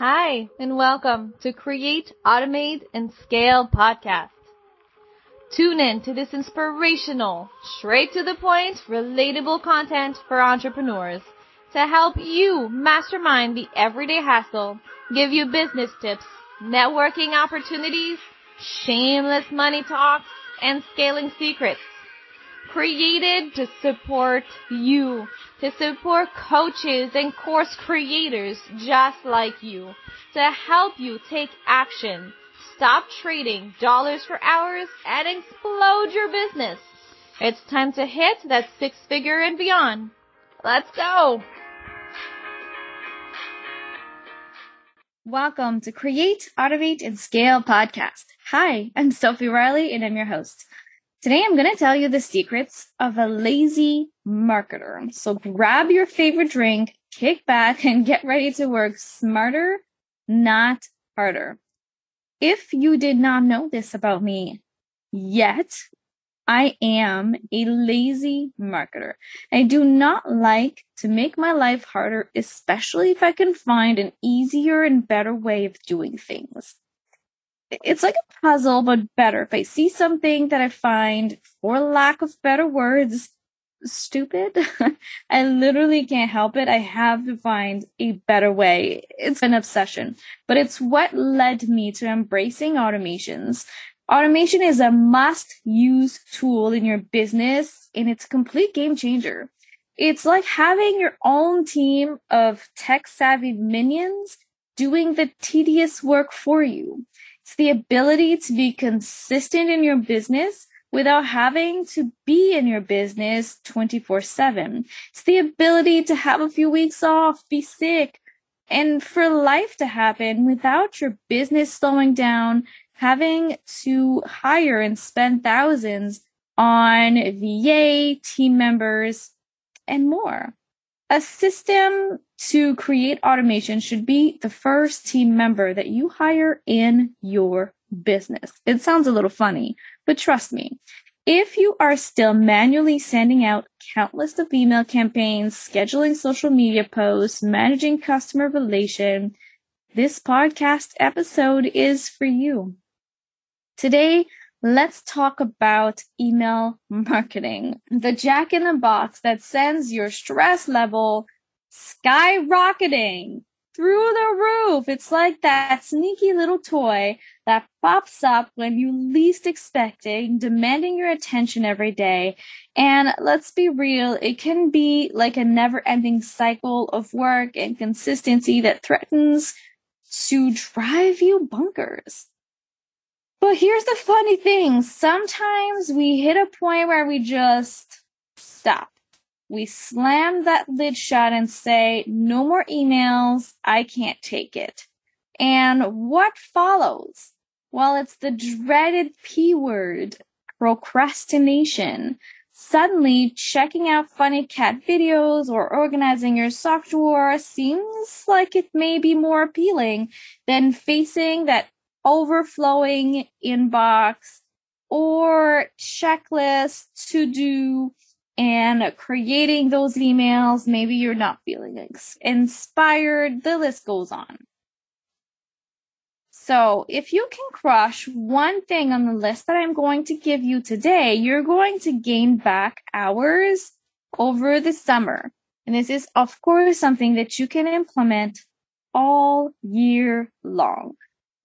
Hi, and welcome to Create, Automate, and Scale podcast. Tune in to this inspirational, straight to the point, relatable content for entrepreneurs to help you mastermind the everyday hassle, give you business tips, networking opportunities, shameless money talks, and scaling secrets. Created to support you, to support coaches and course creators just like you, to help you take action, stop trading dollars for hours, and explode your business. It's time to hit that six figure and beyond. Let's go! Welcome to Create, Automate, and Scale podcast. Hi, I'm Sophie Riley and I'm your host. Today I'm going to tell you the secrets of a lazy marketer. So grab your favorite drink, kick back, and get ready to work smarter, not harder. If you did not know this about me yet, I am a lazy marketer. I do not like to make my life harder, especially if I can find an easier and better way of doing things. It's like a puzzle, but better. If I see something that I find, for lack of better words, stupid, I literally can't help it. I have to find a better way. It's an obsession, but it's what led me to embracing automations Automation is a must use tool in your business and it's a complete game changer. It's like having your own team of tech savvy minions doing the tedious work for you. It's the ability to be consistent in your business without having to be in your business 24 7. It's the ability to have a few weeks off, be sick, and for life to happen without your business slowing down having to hire and spend thousands on VA, team members, and more. A system to create automation should be the first team member that you hire in your business. It sounds a little funny, but trust me, if you are still manually sending out countless of email campaigns, scheduling social media posts, managing customer relation, this podcast episode is for you. Today, let's talk about email marketing, the jack in the box that sends your stress level skyrocketing through the roof. It's like that sneaky little toy that pops up when you least expect it, demanding your attention every day. And let's be real, it can be like a never ending cycle of work and consistency that threatens to drive you bunkers. But here's the funny thing. Sometimes we hit a point where we just stop. We slam that lid shut and say, no more emails. I can't take it. And what follows? Well, it's the dreaded P word, procrastination. Suddenly, checking out funny cat videos or organizing your sock drawer seems like it may be more appealing than facing that overflowing inbox or checklist to do and creating those emails. Maybe you're not feeling inspired. The list goes on. So if you can crush one thing on the list that I'm going to give you today, you're going to gain back hours over the summer. And this is, of course, something that you can implement all year long.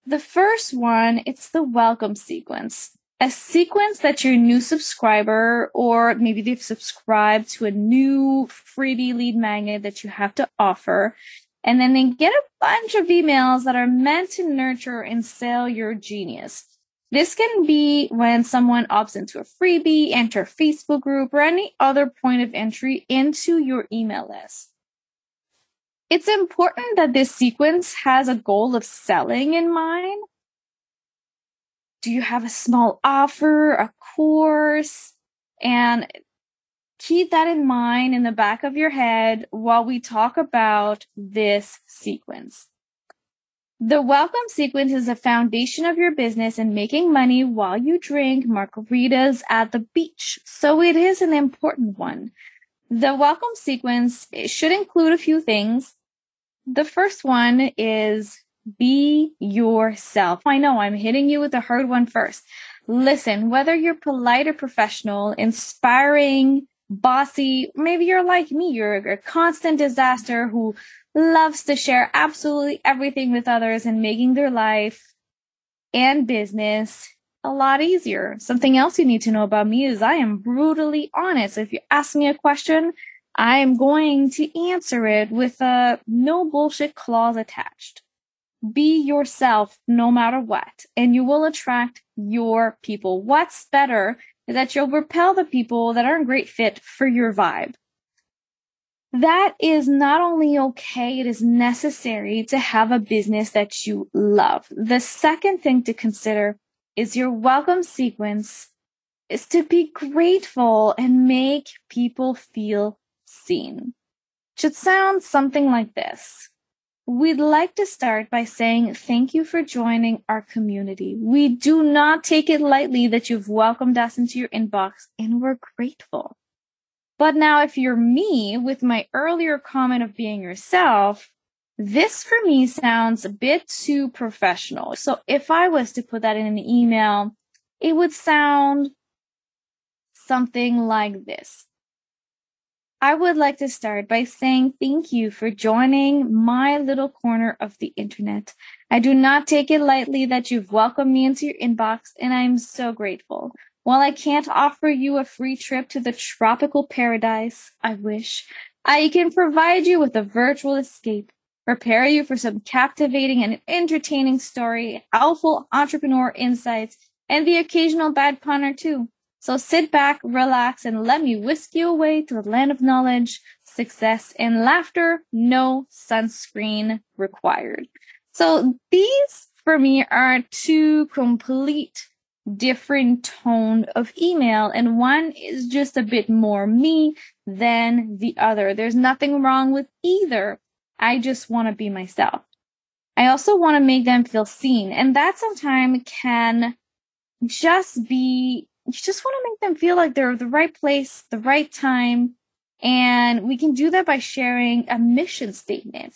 The first one, it's the welcome sequence. A sequence that your new subscriber, or maybe they've subscribed to a new freebie lead magnet that you have to offer. And then they get a bunch of emails that are meant to nurture and sell your genius. This can be when someone opts into a freebie, enter a Facebook group, or any other point of entry into your email list. It's important that this sequence has a goal of selling in mind. Do you have a small offer, a course? And keep that in mind in the back of your head while we talk about this sequence. The welcome sequence is the foundation of your business and making money while you drink margaritas at the beach. So it is an important one. The welcome sequence should include a few things. The first one is Be yourself. I know I'm hitting you with a hard one first. Listen, whether you're polite or professional, inspiring, bossy, maybe you're like me, you're a constant disaster who loves to share absolutely everything with others and making their life and business a lot easier. Something else you need to know about me is I am brutally honest. If you ask me a question, I am going to answer it with a no bullshit clause attached. Be yourself no matter what, and you will attract your people. What's better is that you'll repel the people that aren't great fit for your vibe. That is not only okay, it is necessary to have a business that you love. The second thing to consider is your welcome sequence is to be grateful and make people feel seen. It should sound something like this. We'd like to start by saying thank you for joining our community. We do not take it lightly that you've welcomed us into your inbox and we're grateful. But now if you're me with my earlier comment of being yourself, this for me sounds a bit too professional. So if I was to put that in an email, it would sound something like this. I would like to start by saying thank you for joining my little corner of the internet. I do not take it lightly that you've welcomed me into your inbox, and I'm so grateful. While I can't offer you a free trip to the tropical paradise, I wish I can provide you with a virtual escape, prepare you for some captivating and entertaining story, helpful entrepreneur insights, and the occasional bad pun or two. So sit back, relax, and let me whisk you away to the land of knowledge, success, and laughter. No sunscreen required. So these for me are two complete different tone of email and one is just a bit more me than the other. There's nothing wrong with either. I just want to be myself. I also want to make them feel seen and that sometimes can just be you just want to make them feel like they're the right place, the right time. And we can do that by sharing a mission statement.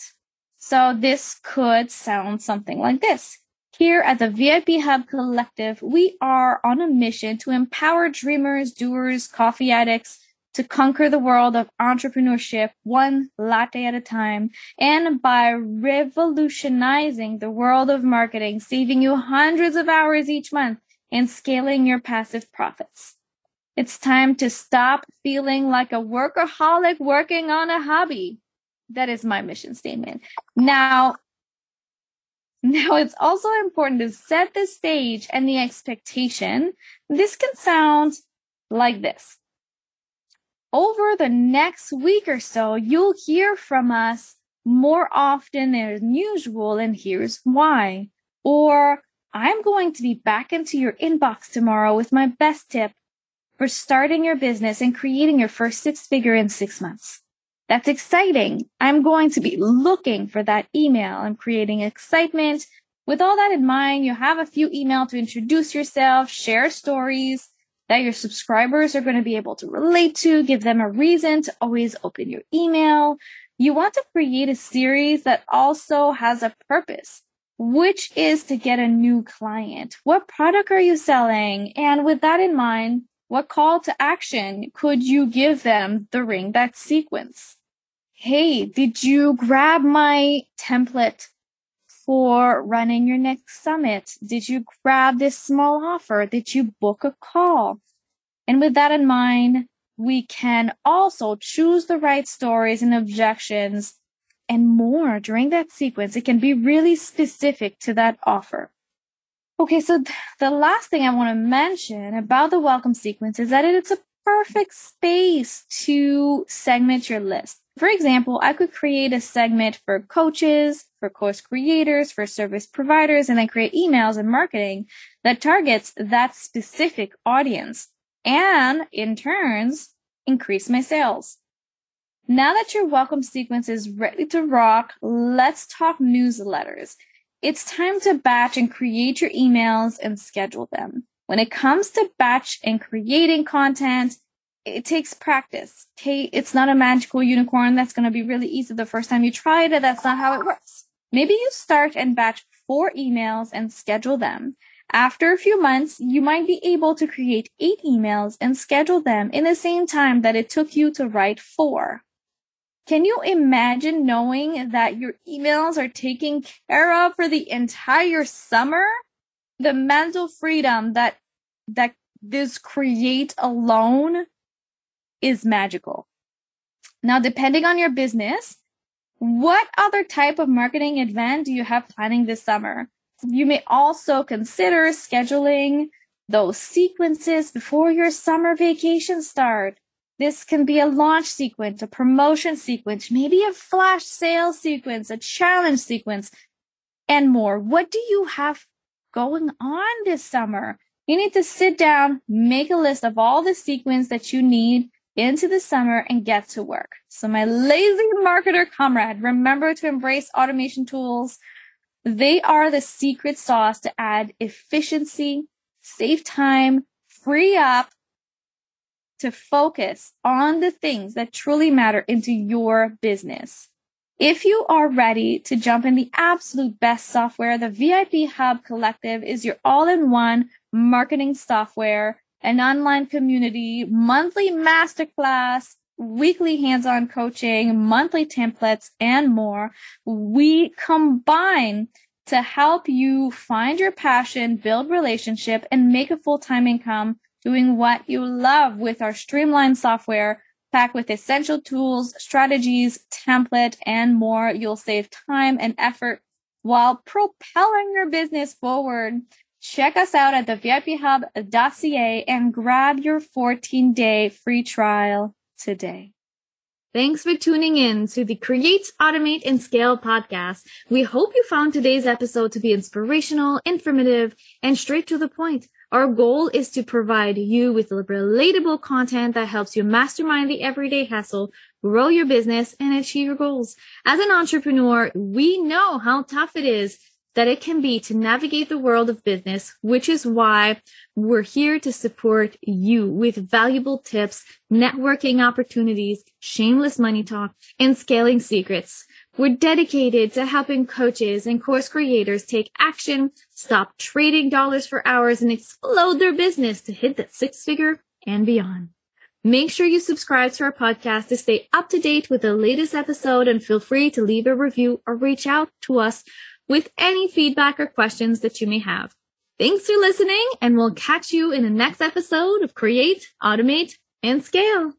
So this could sound something like this. Here at the VIP Hub Collective, we are on a mission to empower dreamers, doers, coffee addicts to conquer the world of entrepreneurship one latte at a time and by revolutionizing the world of marketing, saving you hundreds of hours each month and scaling your passive profits. It's time to stop feeling like a workaholic working on a hobby. That is my mission statement. Now, now it's also important to set the stage and the expectation. This can sound like this. Over the next week or so, you'll hear from us more often than usual, and here's why. Or I'm going to be back into your inbox tomorrow with my best tip for starting your business and creating your first six figure in six months. That's exciting. I'm going to be looking for that email. I'm creating excitement. With all that in mind, you have a few email to introduce yourself, share stories that your subscribers are going to be able to relate to, give them a reason to always open your email. You want to create a series that also has a purpose which is to get a new client. What product are you selling? And with that in mind, what call to action could you give them during that sequence? Hey, did you grab my template for running your next summit? Did you grab this small offer? Did you book a call? And with that in mind, we can also choose the right stories and objections and more during that sequence. It can be really specific to that offer. Okay, so th- the last thing I want to mention about the welcome sequence is that it's a perfect space to segment your list. For example, I could create a segment for coaches, for course creators, for service providers, and then create emails and marketing that targets that specific audience and in turns increase my sales. Now that your welcome sequence is ready to rock, let's talk newsletters. It's time to batch and create your emails and schedule them. When it comes to batch and creating content, it takes practice. Okay. It's not a magical unicorn that's going to be really easy the first time you try it. That's not how it works. Maybe you start and batch four emails and schedule them. After a few months, you might be able to create eight emails and schedule them in the same time that it took you to write four. Can you imagine knowing that your emails are taken care of for the entire summer? The mental freedom that, that this create alone is magical. Now, depending on your business, what other type of marketing event do you have planning this summer? You may also consider scheduling those sequences before your summer vacation start. This can be a launch sequence, a promotion sequence, maybe a flash sale sequence, a challenge sequence, and more. What do you have going on this summer? You need to sit down, make a list of all the sequence that you need into the summer and get to work. So my lazy marketer comrade, remember to embrace automation tools. They are the secret sauce to add efficiency, save time, free up, to focus on the things that truly matter into your business. If you are ready to jump in the absolute best software, the VIP Hub Collective is your all-in-one marketing software, an online community, monthly masterclass, weekly hands-on coaching, monthly templates, and more. We combine to help you find your passion, build relationship, and make a full-time income doing what you love with our streamlined software packed with essential tools, strategies, template, and more. You'll save time and effort while propelling your business forward. Check us out at the VIPHub.ca and grab your 14 day free trial today. Thanks for tuning in to the Create, Automate, and Scale podcast. We hope you found today's episode to be inspirational, informative, and straight to the point. Our goal is to provide you with relatable content that helps you mastermind the everyday hustle, grow your business, and achieve your goals. As an entrepreneur, we know how tough it is that it can be to navigate the world of business, which is why we're here to support you with valuable tips, networking opportunities, shameless money talk, and scaling secrets. We're dedicated to helping coaches and course creators take action, stop trading dollars for hours, and explode their business to hit that six figure and beyond. Make sure you subscribe to our podcast to stay up to date with the latest episode and feel free to leave a review or reach out to us with any feedback or questions that you may have. Thanks for listening and we'll catch you in the next episode of Create, Automate, and Scale.